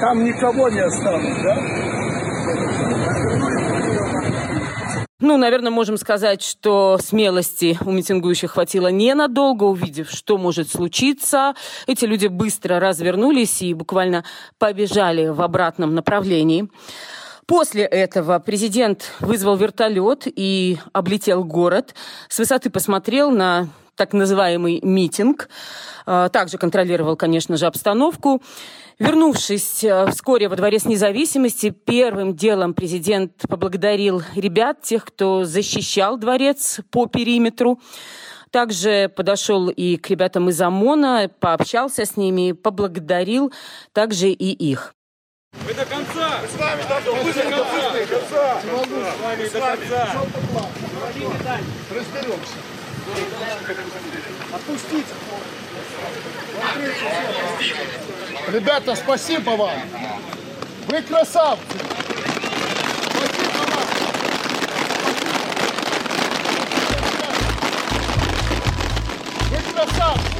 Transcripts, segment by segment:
Там никого не осталось, да? Ну, наверное, можем сказать, что смелости у митингующих хватило ненадолго, увидев, что может случиться. Эти люди быстро развернулись и буквально побежали в обратном направлении. После этого президент вызвал вертолет и облетел город. С высоты посмотрел на так называемый митинг. А, также контролировал, конечно же, обстановку. Вернувшись э, вскоре во Дворец независимости, первым делом президент поблагодарил ребят, тех, кто защищал дворец по периметру. Также подошел и к ребятам из ОМОНа, пообщался с ними, поблагодарил также и их. Вы до конца! Мы с вами до, мы до конца! До конца! С вами до конца! Разберемся. Отпустите. Ребята, спасибо вам. Вы красавцы. Спасибо вам. Вы красавцы.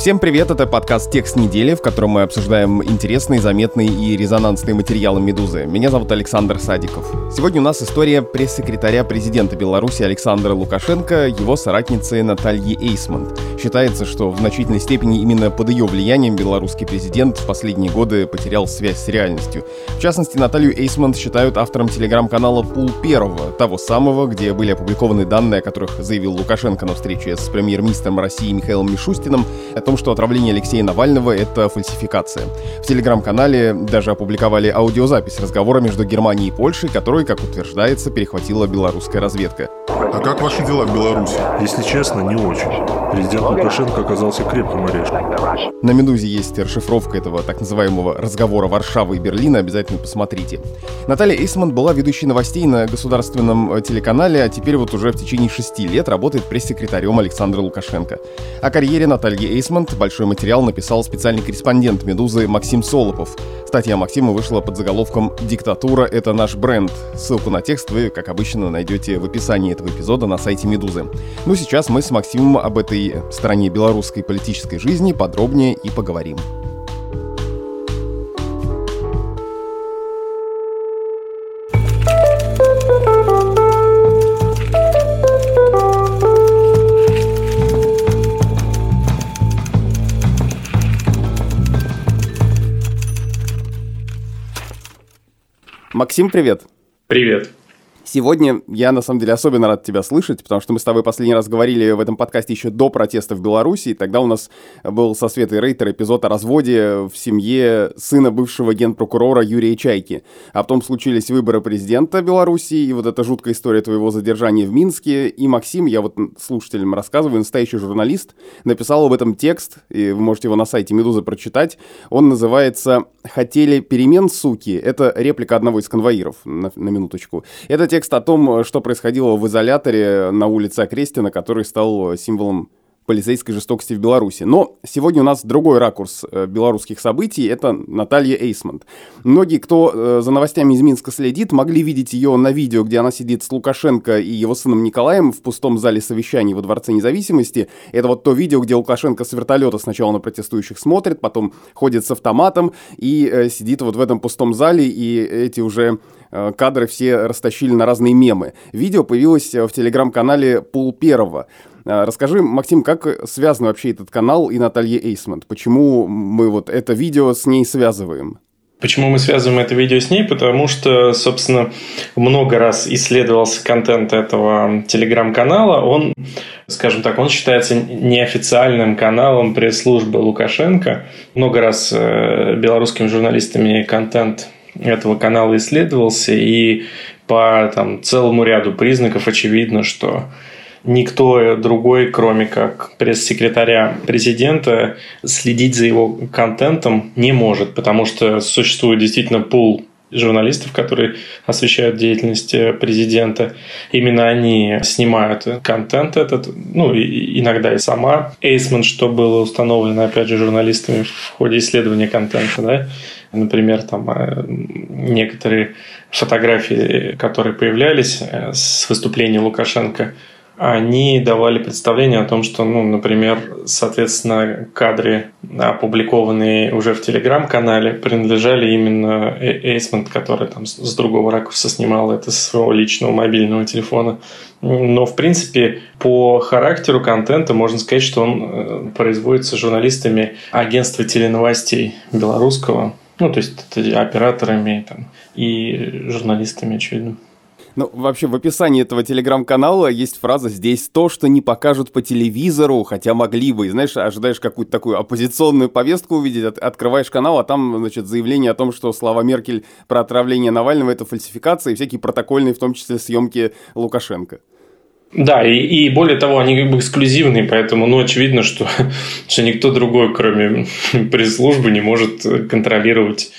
Всем привет, это подкаст «Текст недели», в котором мы обсуждаем интересные, заметные и резонансные материалы «Медузы». Меня зовут Александр Садиков. Сегодня у нас история пресс-секретаря президента Беларуси Александра Лукашенко, его соратницы Натальи Эйсмонт. Считается, что в значительной степени именно под ее влиянием белорусский президент в последние годы потерял связь с реальностью. В частности, Наталью Эйсмонт считают автором телеграм-канала «Пул Первого», того самого, где были опубликованы данные, о которых заявил Лукашенко на встрече с премьер-министром России Михаилом Мишустиным. Это том, что отравление Алексея Навального — это фальсификация. В телеграм-канале даже опубликовали аудиозапись разговора между Германией и Польшей, которую, как утверждается, перехватила белорусская разведка. А как ваши дела в Беларуси? Если честно, не очень. Президент Лукашенко оказался крепким орешком. На «Медузе» есть расшифровка этого так называемого разговора Варшавы и Берлина, обязательно посмотрите. Наталья Эйсман была ведущей новостей на государственном телеканале, а теперь вот уже в течение шести лет работает пресс-секретарем Александра Лукашенко. О карьере Натальи Эйсман Diamond большой материал написал специальный корреспондент «Медузы» Максим Солопов. Статья Максима вышла под заголовком «Диктатура — это наш бренд». Ссылку на текст вы, как обычно, найдете в описании этого эпизода на сайте «Медузы». Ну, сейчас мы с Максимом об этой стороне белорусской политической жизни подробнее и поговорим. Максим, привет. Привет. Сегодня я, на самом деле, особенно рад тебя слышать, потому что мы с тобой последний раз говорили в этом подкасте еще до протестов в Беларуси, и тогда у нас был со Светой Рейтер эпизод о разводе в семье сына бывшего генпрокурора Юрия Чайки. А потом случились выборы президента Беларуси, и вот эта жуткая история твоего задержания в Минске. И Максим, я вот слушателям рассказываю, настоящий журналист, написал об этом текст, и вы можете его на сайте Медузы прочитать. Он называется «Хотели перемен, суки». Это реплика одного из конвоиров, на, на минуточку. Это текст текст о том, что происходило в изоляторе на улице Окрестина, который стал символом полицейской жестокости в Беларуси. Но сегодня у нас другой ракурс э, белорусских событий. Это Наталья Эйсмонт. Многие, кто э, за новостями из Минска следит, могли видеть ее на видео, где она сидит с Лукашенко и его сыном Николаем в пустом зале совещаний во Дворце независимости. Это вот то видео, где Лукашенко с вертолета сначала на протестующих смотрит, потом ходит с автоматом и э, сидит вот в этом пустом зале, и эти уже кадры все растащили на разные мемы. Видео появилось в телеграм-канале Пул Первого. А, расскажи, Максим, как связан вообще этот канал и Наталья Эйсмонт? Почему мы вот это видео с ней связываем? Почему мы связываем это видео с ней? Потому что, собственно, много раз исследовался контент этого телеграм-канала. Он, скажем так, он считается неофициальным каналом пресс-службы Лукашенко. Много раз э, белорусскими журналистами контент этого канала исследовался, и по там, целому ряду признаков очевидно, что никто другой, кроме как пресс-секретаря президента, следить за его контентом не может, потому что существует действительно пул журналистов, которые освещают деятельность президента. Именно они снимают контент этот, ну, и иногда и сама Эйсман, что было установлено, опять же, журналистами в ходе исследования контента, да, например, там э, некоторые фотографии, которые появлялись э, с выступления Лукашенко они давали представление о том, что, ну, например, соответственно, кадры, опубликованные уже в Телеграм-канале, принадлежали именно Эйсмонт, который там с другого ракурса снимал это со своего личного мобильного телефона. Но, в принципе, по характеру контента можно сказать, что он э, производится журналистами агентства теленовостей белорусского, ну, то есть операторами там, и журналистами, очевидно. Ну, вообще, в описании этого телеграм-канала есть фраза «Здесь то, что не покажут по телевизору, хотя могли бы». И, знаешь, ожидаешь какую-то такую оппозиционную повестку увидеть, от, открываешь канал, а там, значит, заявление о том, что слова Меркель про отравление Навального — это фальсификация, и всякие протокольные, в том числе, съемки Лукашенко. Да, и, и более того, они как бы эксклюзивные, поэтому, ну, очевидно, что, что никто другой, кроме пресс-службы, не может контролировать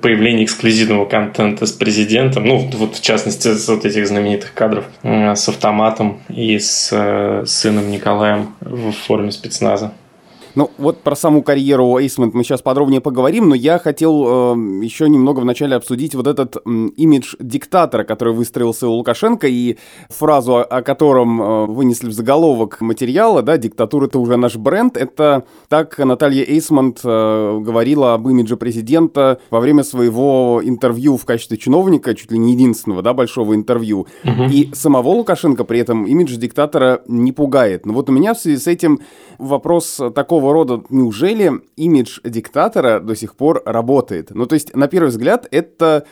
появление эксклюзивного контента с президентом, ну, вот в частности, с вот этих знаменитых кадров с автоматом и с э, сыном Николаем в форме спецназа. Ну, вот про саму карьеру Эйсмент мы сейчас подробнее поговорим, но я хотел э, еще немного вначале обсудить вот этот э, имидж диктатора, который выстроился у Лукашенко, и фразу, о, о котором э, вынесли в заголовок материала, да, «Диктатура — это уже наш бренд», это так Наталья Эйсмонт э, говорила об имидже президента во время своего интервью в качестве чиновника, чуть ли не единственного, да, большого интервью. Угу. И самого Лукашенко при этом имидж диктатора не пугает. Но вот у меня в связи с этим вопрос такого такого рода, неужели имидж диктатора до сих пор работает? Ну, то есть, на первый взгляд, это,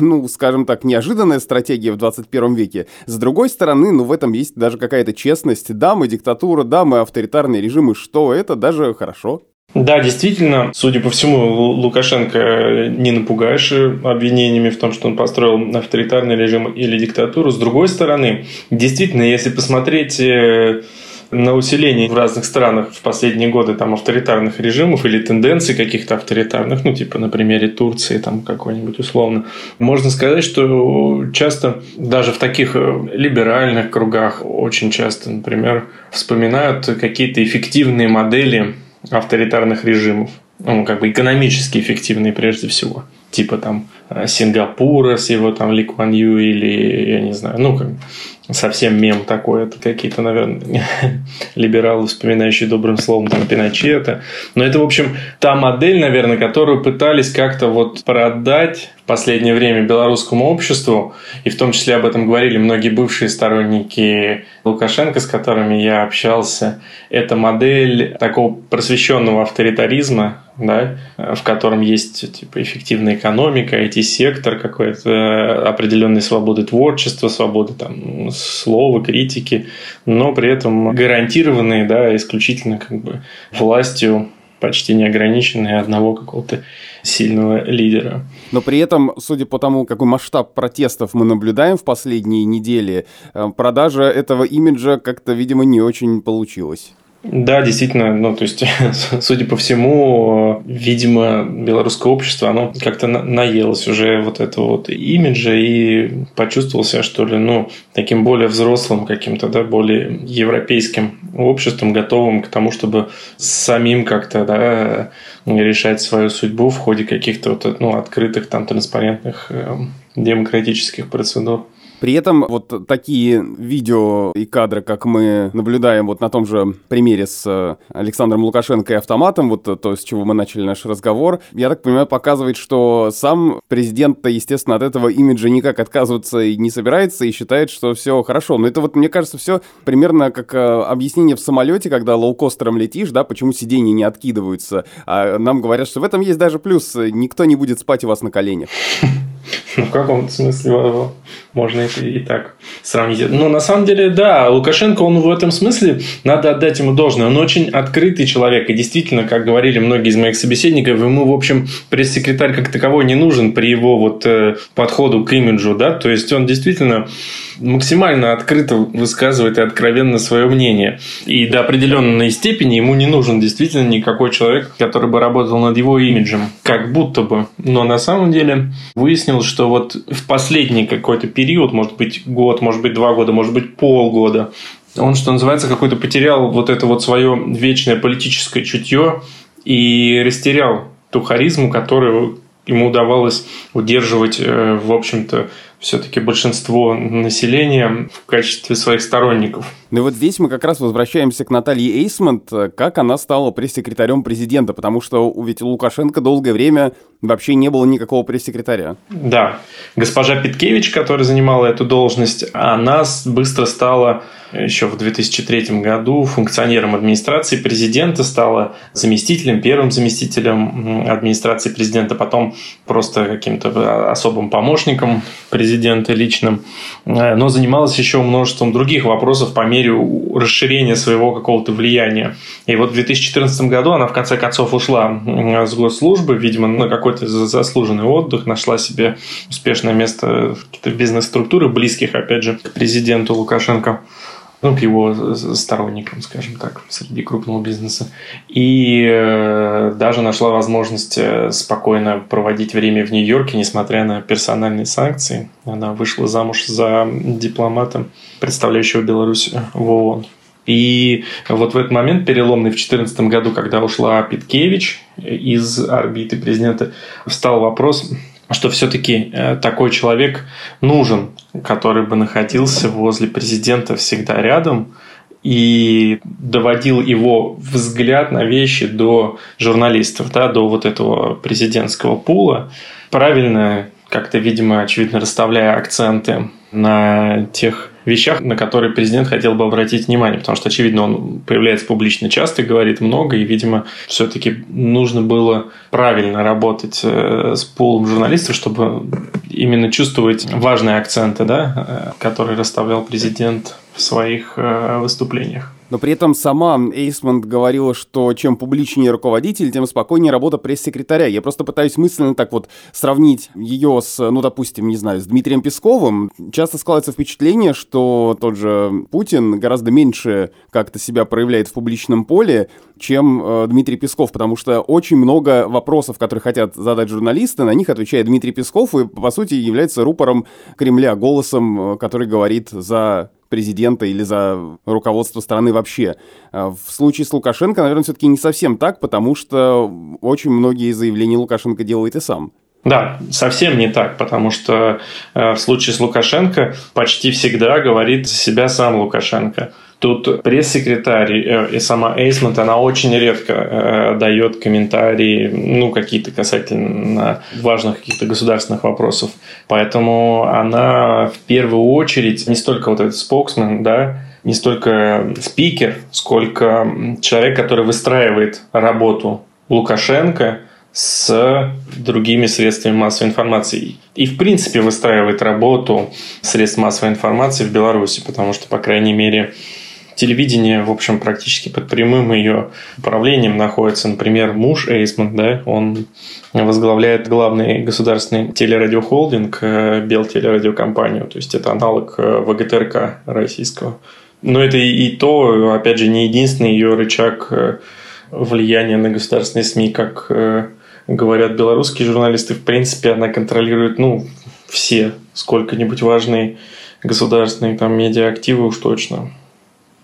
ну, скажем так, неожиданная стратегия в 21 веке. С другой стороны, ну, в этом есть даже какая-то честность. Да, мы диктатура, да, мы авторитарные режимы, что это даже хорошо. Да, действительно, судя по всему, Лукашенко не напугаешь обвинениями в том, что он построил авторитарный режим или диктатуру. С другой стороны, действительно, если посмотреть э, на усиление в разных странах в последние годы там авторитарных режимов или тенденций каких-то авторитарных, ну, типа на примере Турции там какой-нибудь условно, можно сказать, что часто даже в таких э, либеральных кругах очень часто, например, вспоминают какие-то эффективные модели авторитарных режимов, ну, как бы экономически эффективные прежде всего типа там э, Сингапура с его там Ли Куан Ю или, я не знаю, ну, как совсем мем такой, это какие-то, наверное, либералы, вспоминающие добрым словом там Пиночета. Но это, в общем, та модель, наверное, которую пытались как-то вот продать последнее время белорусскому обществу, и в том числе об этом говорили многие бывшие сторонники Лукашенко, с которыми я общался. Это модель такого просвещенного авторитаризма, да, в котором есть типа эффективная экономика, IT-сектор, какой-то определенной свободы творчества, свободы там слова, критики, но при этом гарантированные, да, исключительно как бы властью почти неограниченные одного какого-то сильного лидера. Но при этом, судя по тому, какой масштаб протестов мы наблюдаем в последние недели, э, продажа этого имиджа как-то, видимо, не очень получилась. Да, действительно, ну, то есть, судя по всему, видимо, белорусское общество, оно как-то наелось уже вот этого вот имиджа и почувствовал себя, что ли, ну, таким более взрослым каким-то, да, более европейским обществом, готовым к тому, чтобы самим как-то, да, решать свою судьбу в ходе каких-то вот, ну, открытых, там, транспарентных э, демократических процедур. При этом вот такие видео и кадры, как мы наблюдаем вот на том же примере с э, Александром Лукашенко и автоматом, вот то, с чего мы начали наш разговор, я так понимаю, показывает, что сам президент-то, естественно, от этого имиджа никак отказываться и не собирается, и считает, что все хорошо. Но это вот, мне кажется, все примерно как э, объяснение в самолете, когда лоукостером летишь, да, почему сиденья не откидываются. А нам говорят, что в этом есть даже плюс, никто не будет спать у вас на коленях. Ну, в каком смысле можно это и так сравнить. Но на самом деле, да, Лукашенко, он в этом смысле, надо отдать ему должное. Он очень открытый человек. И действительно, как говорили многие из моих собеседников, ему, в общем, пресс-секретарь как таковой не нужен при его вот э, подходу к имиджу. Да? То есть, он действительно максимально открыто высказывает и откровенно свое мнение. И до определенной степени ему не нужен действительно никакой человек, который бы работал над его имиджем. Как будто бы. Но на самом деле выяснилось, что вот в последний какой-то период, может быть год, может быть два года, может быть полгода, он, что называется, какой-то потерял вот это вот свое вечное политическое чутье и растерял ту харизму, которую ему удавалось удерживать, э, в общем-то, все-таки большинство населения в качестве своих сторонников. Ну и вот здесь мы как раз возвращаемся к Наталье Эйсмонт, как она стала пресс-секретарем президента, потому что ведь у Лукашенко долгое время вообще не было никакого пресс-секретаря. Да. Госпожа Питкевич, которая занимала эту должность, она быстро стала еще в 2003 году функционером администрации президента, стала заместителем, первым заместителем администрации президента, потом просто каким-то особым помощником президента личным, но занималась еще множеством других вопросов по мере расширения своего какого-то влияния. И вот в 2014 году она в конце концов ушла с госслужбы, видимо, на какой-то заслуженный отдых, нашла себе успешное место в каких-то бизнес-структурах, близких, опять же, к президенту Лукашенко ну, к его сторонникам, скажем так, среди крупного бизнеса. И э, даже нашла возможность э, спокойно проводить время в Нью-Йорке, несмотря на персональные санкции. Она вышла замуж за дипломата, представляющего Беларусь в ООН. И вот в этот момент переломный в 2014 году, когда ушла Питкевич из орбиты президента, встал вопрос, что все-таки э, такой человек нужен, который бы находился возле президента всегда рядом и доводил его взгляд на вещи до журналистов, да, до вот этого президентского пула. Правильно, как-то, видимо, очевидно, расставляя акценты на тех вещах, на которые президент хотел бы обратить внимание, потому что, очевидно, он появляется публично часто, говорит много, и, видимо, все-таки нужно было правильно работать э, с пулом журналистов, чтобы именно чувствовать важные акценты, да, э, которые расставлял президент в своих э, выступлениях. Но при этом сама Эйсмонт говорила, что чем публичнее руководитель, тем спокойнее работа пресс-секретаря. Я просто пытаюсь мысленно так вот сравнить ее с, ну, допустим, не знаю, с Дмитрием Песковым. Часто складывается впечатление, что тот же Путин гораздо меньше как-то себя проявляет в публичном поле, чем э, Дмитрий Песков, потому что очень много вопросов, которые хотят задать журналисты, на них отвечает Дмитрий Песков и, по сути, является рупором Кремля, голосом, э, который говорит за президента или за руководство страны вообще. А в случае с Лукашенко, наверное, все-таки не совсем так, потому что очень многие заявления Лукашенко делает и сам. Да, совсем не так, потому что э, в случае с Лукашенко почти всегда говорит за себя сам Лукашенко. Тут пресс-секретарь э, и сама Эйсмонт, она очень редко э, дает комментарии, ну, какие-то касательно важных каких-то государственных вопросов. Поэтому она в первую очередь не столько вот этот споксмен, да, не столько спикер, сколько человек, который выстраивает работу Лукашенко с другими средствами массовой информации. И, в принципе, выстраивает работу средств массовой информации в Беларуси, потому что, по крайней мере, телевидение, в общем, практически под прямым ее управлением находится. Например, муж Эйсман, да, он возглавляет главный государственный телерадиохолдинг э, Белтелерадиокомпанию, то есть это аналог э, ВГТРК российского. Но это и то, опять же, не единственный ее рычаг э, влияния на государственные СМИ, как говорят белорусские журналисты, в принципе, она контролирует, ну, все сколько-нибудь важные государственные там медиа-активы уж точно.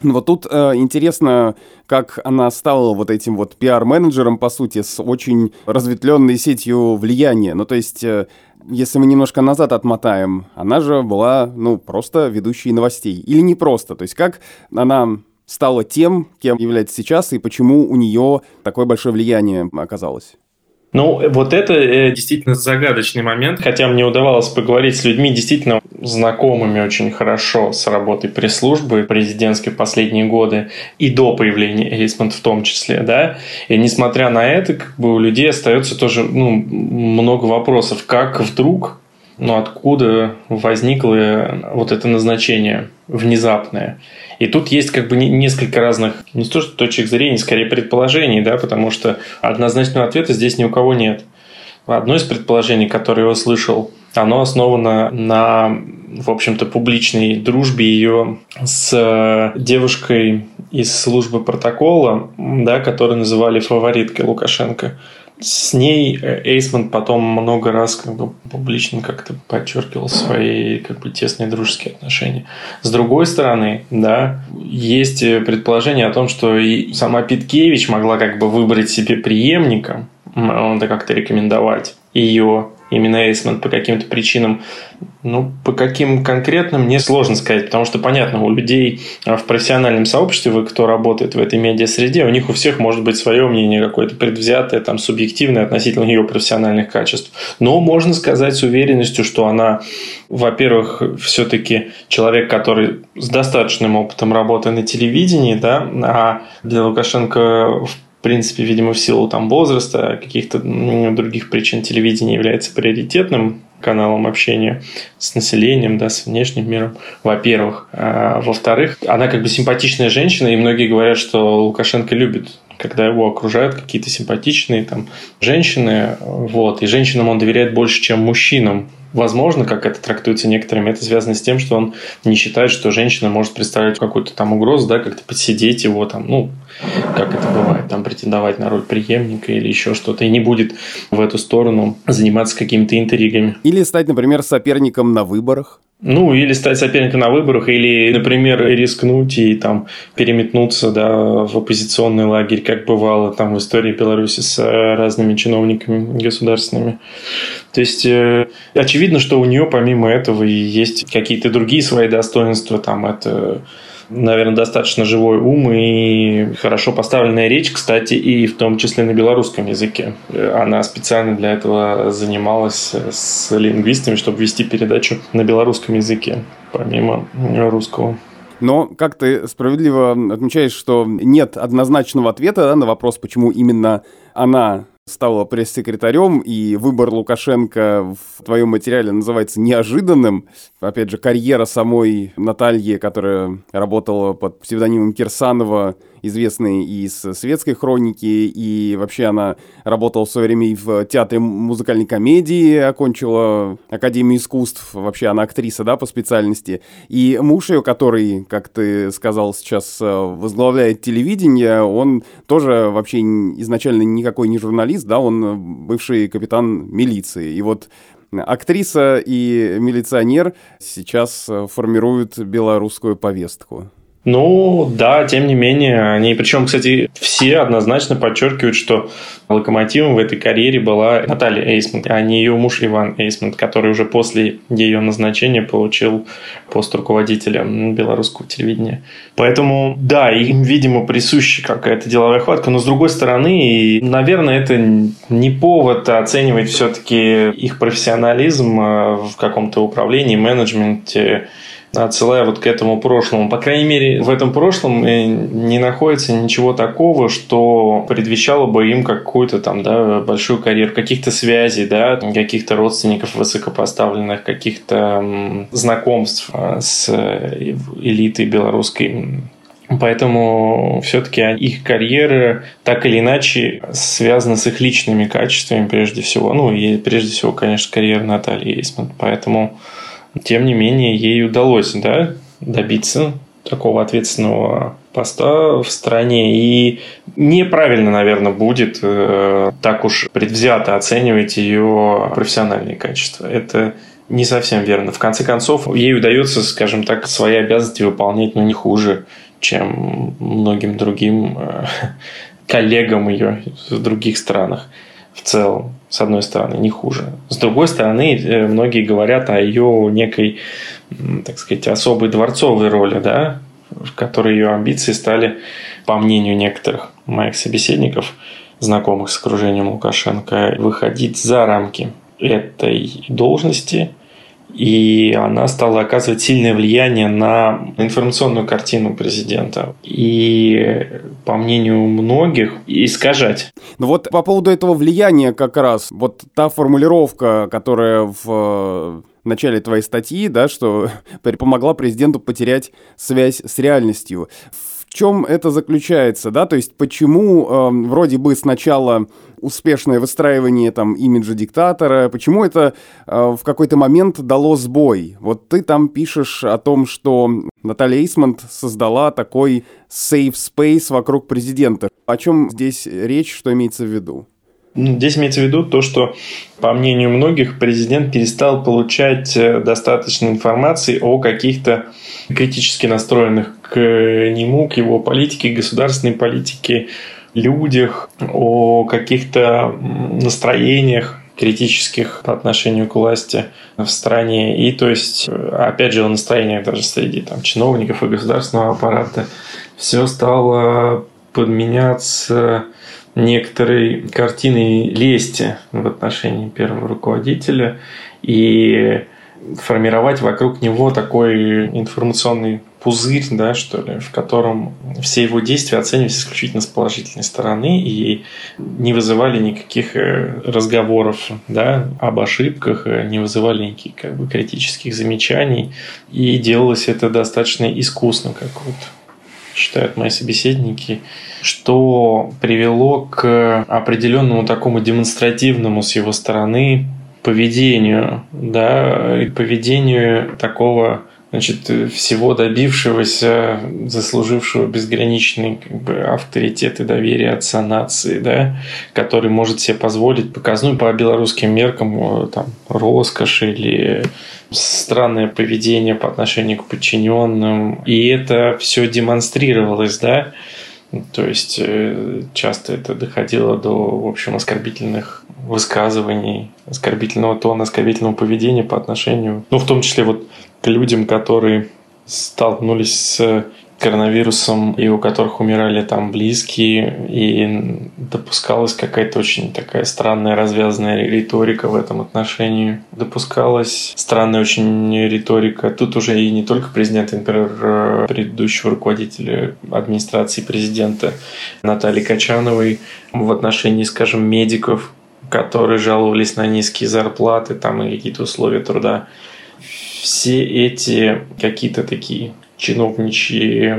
Вот тут э, интересно, как она стала вот этим вот пиар-менеджером, по сути, с очень разветвленной сетью влияния. Ну, то есть, э, если мы немножко назад отмотаем, она же была, ну, просто ведущей новостей. Или не просто. То есть, как она стала тем, кем является сейчас, и почему у нее такое большое влияние оказалось? Ну, вот это э, действительно загадочный момент, хотя мне удавалось поговорить с людьми, действительно знакомыми очень хорошо с работой пресс-службы президентской последние годы и до появления Эйсмонт в том числе, да, и несмотря на это, как бы у людей остается тоже, ну, много вопросов, как вдруг но откуда возникло вот это назначение внезапное. И тут есть как бы несколько разных, не то что точек зрения, скорее предположений, да, потому что однозначного ответа здесь ни у кого нет. Одно из предположений, которое я услышал, оно основано на, в общем-то, публичной дружбе ее с девушкой из службы протокола, да, которую называли фавориткой Лукашенко с ней Эйсман потом много раз как бы публично как-то подчеркивал свои как бы тесные дружеские отношения. С другой стороны, да, есть предположение о том, что и сама Питкевич могла как бы выбрать себе преемника, он это как-то рекомендовать ее именно Эйсман по каким-то причинам. Ну, по каким конкретным, мне сложно сказать, потому что, понятно, у людей в профессиональном сообществе, кто работает в этой медиа-среде, у них у всех может быть свое мнение какое-то предвзятое, там, субъективное относительно ее профессиональных качеств. Но можно сказать с уверенностью, что она, во-первых, все-таки человек, который с достаточным опытом работы на телевидении, да, а для Лукашенко в в принципе, видимо, в силу там возраста, каких-то других причин телевидение является приоритетным каналом общения с населением, да, с внешним миром, во-первых. А, во-вторых, она как бы симпатичная женщина, и многие говорят, что Лукашенко любит когда его окружают какие-то симпатичные там женщины, вот, и женщинам он доверяет больше, чем мужчинам. Возможно, как это трактуется некоторыми, это связано с тем, что он не считает, что женщина может представлять какую-то там угрозу, да, как-то подсидеть его там, ну, как это бывает, там претендовать на роль преемника или еще что-то, и не будет в эту сторону заниматься какими-то интригами. Или стать, например, соперником на выборах. Ну, или стать соперником на выборах, или, например, рискнуть и там переметнуться да, в оппозиционный лагерь, как бывало там в истории Беларуси с э, разными чиновниками государственными. То есть, э, очевидно, что у нее помимо этого и есть какие-то другие свои достоинства, там это наверное, достаточно живой ум и хорошо поставленная речь, кстати, и в том числе на белорусском языке. Она специально для этого занималась с лингвистами, чтобы вести передачу на белорусском языке, помимо русского. Но, как ты справедливо отмечаешь, что нет однозначного ответа да, на вопрос, почему именно она стала пресс-секретарем, и выбор Лукашенко в твоем материале называется неожиданным. Опять же, карьера самой Натальи, которая работала под псевдонимом Кирсанова, известной из светской хроники, и вообще она работала в свое время и в театре музыкальной комедии, окончила Академию искусств, вообще она актриса, да, по специальности. И муж ее, который, как ты сказал, сейчас возглавляет телевидение, он тоже вообще изначально никакой не журналист, да, он бывший капитан милиции. И вот актриса и милиционер сейчас э, формируют белорусскую повестку. Ну, да, тем не менее, они, причем, кстати, все однозначно подчеркивают, что локомотивом в этой карьере была Наталья Эйсмонт, а не ее муж Иван Эйсмонт, который уже после ее назначения получил пост руководителя белорусского телевидения. Поэтому, да, им, видимо, присуща какая-то деловая хватка, но с другой стороны, наверное, это не повод оценивать все-таки их профессионализм э, в каком-то управлении, менеджменте, отсылая вот к этому прошлому. По крайней мере, в этом прошлом э, не находится ничего такого, что предвещало бы им какую-то там, да, большую карьеру, каких-то связей, да, каких-то родственников высокопоставленных, каких-то знакомств а, с э, элитой белорусской. Поэтому все-таки их карьера так или иначе связана с их личными качествами прежде всего. Ну и прежде всего, конечно, карьера Натальи Эйсман. Поэтому тем не менее, ей удалось да, добиться такого ответственного поста в стране. И неправильно, наверное, будет э, так уж предвзято оценивать ее профессиональные качества. Это не совсем верно. В конце концов, ей удается, скажем так, свои обязанности выполнять, но не хуже, чем многим другим э, коллегам ее в других странах в целом, с одной стороны, не хуже. С другой стороны, э, многие говорят о ее некой, так сказать, особой дворцовой роли, да, в которой ее амбиции стали, по мнению некоторых моих собеседников, знакомых с окружением Лукашенко, выходить за рамки этой должности – и она стала оказывать сильное влияние на информационную картину президента. И, по мнению многих, искажать. Ну вот по поводу этого влияния как раз, вот та формулировка, которая в э, начале твоей статьи, да, что помогла президенту потерять связь с реальностью. В чем это заключается, да, то есть почему э, вроде бы сначала успешное выстраивание там имиджа диктатора, почему это э, в какой-то момент дало сбой? Вот ты там пишешь о том, что Наталья Эйсмонт создала такой safe space вокруг президента. О чем здесь речь, что имеется в виду? Ну, здесь имеется в виду то, что, по мнению многих, президент перестал получать э, достаточно информации о каких-то критически настроенных к нему, к его политике, государственной политике, людях, о каких-то настроениях, критических по отношению к власти в стране. И то есть, опять же, в настроениях даже среди там, чиновников и государственного аппарата все стало подменяться некоторой картиной лести в отношении первого руководителя и формировать вокруг него такой информационный пузырь, да, что ли, в котором все его действия оценивались исключительно с положительной стороны и не вызывали никаких э, разговоров да, об ошибках, э, не вызывали никаких как бы, критических замечаний. И делалось это достаточно искусно, как вот считают мои собеседники, что привело к определенному такому демонстративному с его стороны поведению, да, и поведению такого значит, всего добившегося, заслужившего безграничный как бы, авторитет и доверие отца нации, да, который может себе позволить показную по белорусским меркам там, роскошь или странное поведение по отношению к подчиненным. И это все демонстрировалось, да, то есть э, часто это доходило до, в общем, оскорбительных высказываний, оскорбительного тона, оскорбительного поведения по отношению, ну, в том числе вот к людям, которые столкнулись с коронавирусом и у которых умирали там близкие, и допускалась какая-то очень такая странная развязанная риторика в этом отношении. Допускалась странная очень риторика. Тут уже и не только президент, например, предыдущего руководителя администрации президента Натальи Качановой в отношении, скажем, медиков, которые жаловались на низкие зарплаты там, и какие-то условия труда. Все эти какие-то такие чиновничьи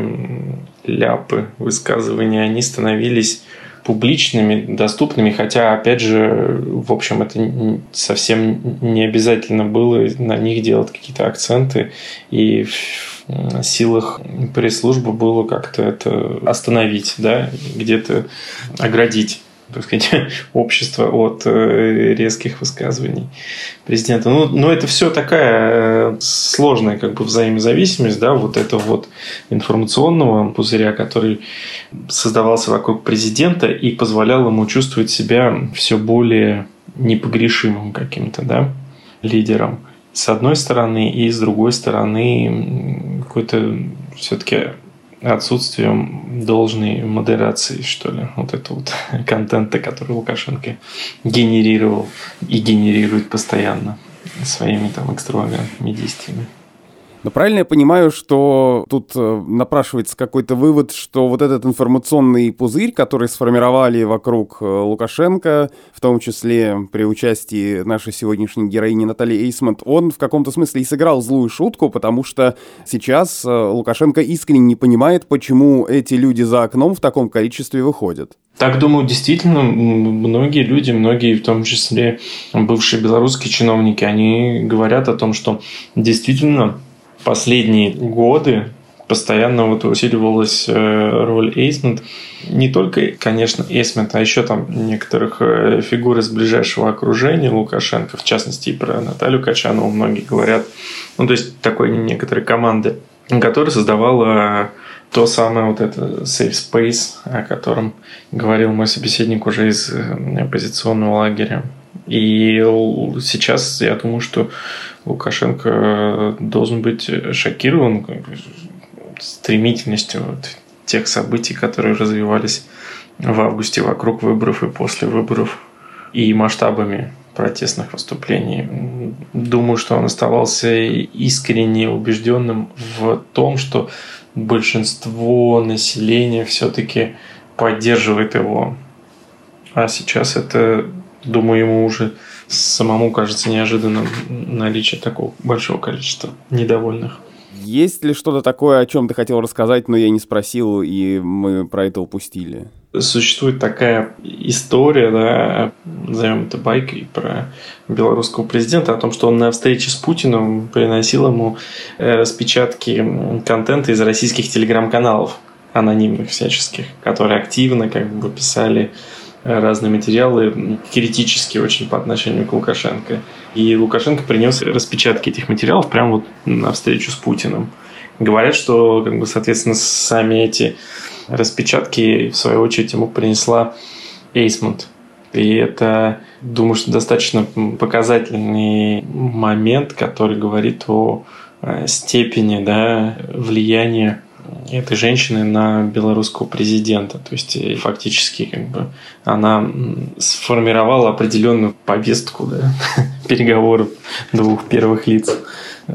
ляпы, высказывания, они становились публичными, доступными, хотя, опять же, в общем, это совсем не обязательно было на них делать какие-то акценты, и в силах пресс-службы было как-то это остановить, да, где-то оградить так сказать, общество от э, резких высказываний президента. Ну, но это все такая э, сложная как бы взаимозависимость, да, вот этого вот информационного пузыря, который создавался вокруг президента и позволял ему чувствовать себя все более непогрешимым каким-то, да, лидером. С одной стороны, и с другой стороны, какой-то все-таки отсутствием должной модерации, что ли, вот это вот контента, который Лукашенко генерировал и генерирует постоянно своими там экстравагантными действиями. Но правильно я понимаю, что тут э, напрашивается какой-то вывод, что вот этот информационный пузырь, который сформировали вокруг э, Лукашенко, в том числе при участии нашей сегодняшней героини Натальи Эйсмонт, он в каком-то смысле и сыграл злую шутку, потому что сейчас э, Лукашенко искренне не понимает, почему эти люди за окном в таком количестве выходят. Так, думаю, действительно, многие люди, многие, в том числе бывшие белорусские чиновники, они говорят о том, что действительно последние годы постоянно вот усиливалась э, роль Эйсмент. Не только, конечно, Эйсмент, а еще там некоторых э, фигур из ближайшего окружения Лукашенко, в частности, и про Наталью Качанову многие говорят. Ну, то есть, такой некоторой команды, которая создавала то самое вот это safe space, о котором говорил мой собеседник уже из э, оппозиционного лагеря. И сейчас я думаю, что Лукашенко должен быть шокирован стремительностью тех событий, которые развивались в августе вокруг выборов и после выборов, и масштабами протестных выступлений. Думаю, что он оставался искренне убежденным в том, что большинство населения все-таки поддерживает его. А сейчас это, думаю, ему уже самому кажется неожиданным наличие такого большого количества недовольных. Есть ли что-то такое, о чем ты хотел рассказать, но я не спросил, и мы про это упустили? Существует такая история, да, назовем это байкой, про белорусского президента, о том, что он на встрече с Путиным приносил ему э, распечатки контента из российских телеграм-каналов, анонимных всяческих, которые активно как бы писали разные материалы, критические очень по отношению к Лукашенко. И Лукашенко принес распечатки этих материалов прямо вот на встречу с Путиным. Говорят, что, как бы, соответственно, сами эти распечатки, в свою очередь, ему принесла Эйсмонт. И это думаю, что достаточно показательный момент, который говорит о э, степени да, влияния этой женщины на белорусского президента. То есть э, фактически как бы она сформировала определенную повестку да, переговоров двух первых лиц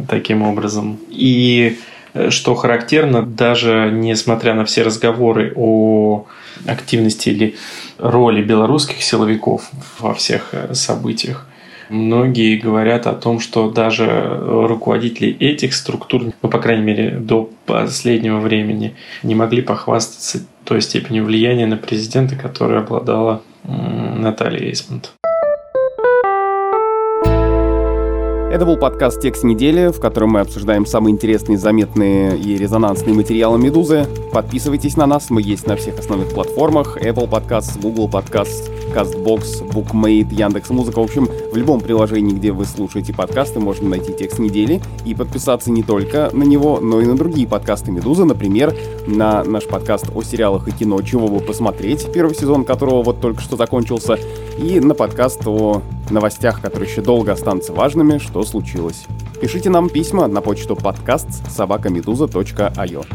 таким образом. И э, что характерно, даже несмотря на все разговоры о активности или роли белорусских силовиков во всех э, событиях, Многие говорят о том, что даже руководители этих структур, ну, по крайней мере, до последнего времени, не могли похвастаться той степенью влияния на президента, которой обладала Наталья Эйсмонт. Это был подкаст «Текст недели», в котором мы обсуждаем самые интересные, заметные и резонансные материалы «Медузы». Подписывайтесь на нас, мы есть на всех основных платформах. Apple Podcasts, Google Podcasts, CastBox, BookMate, Яндекс.Музыка. В общем, в любом приложении, где вы слушаете подкасты, можно найти «Текст недели» и подписаться не только на него, но и на другие подкасты «Медузы», например, на наш подкаст о сериалах и кино «Чего бы посмотреть», первый сезон которого вот только что закончился, и на подкаст о новостях, которые еще долго останутся важными, что случилось. Пишите нам письма на почту подкаст собакамедуза.io.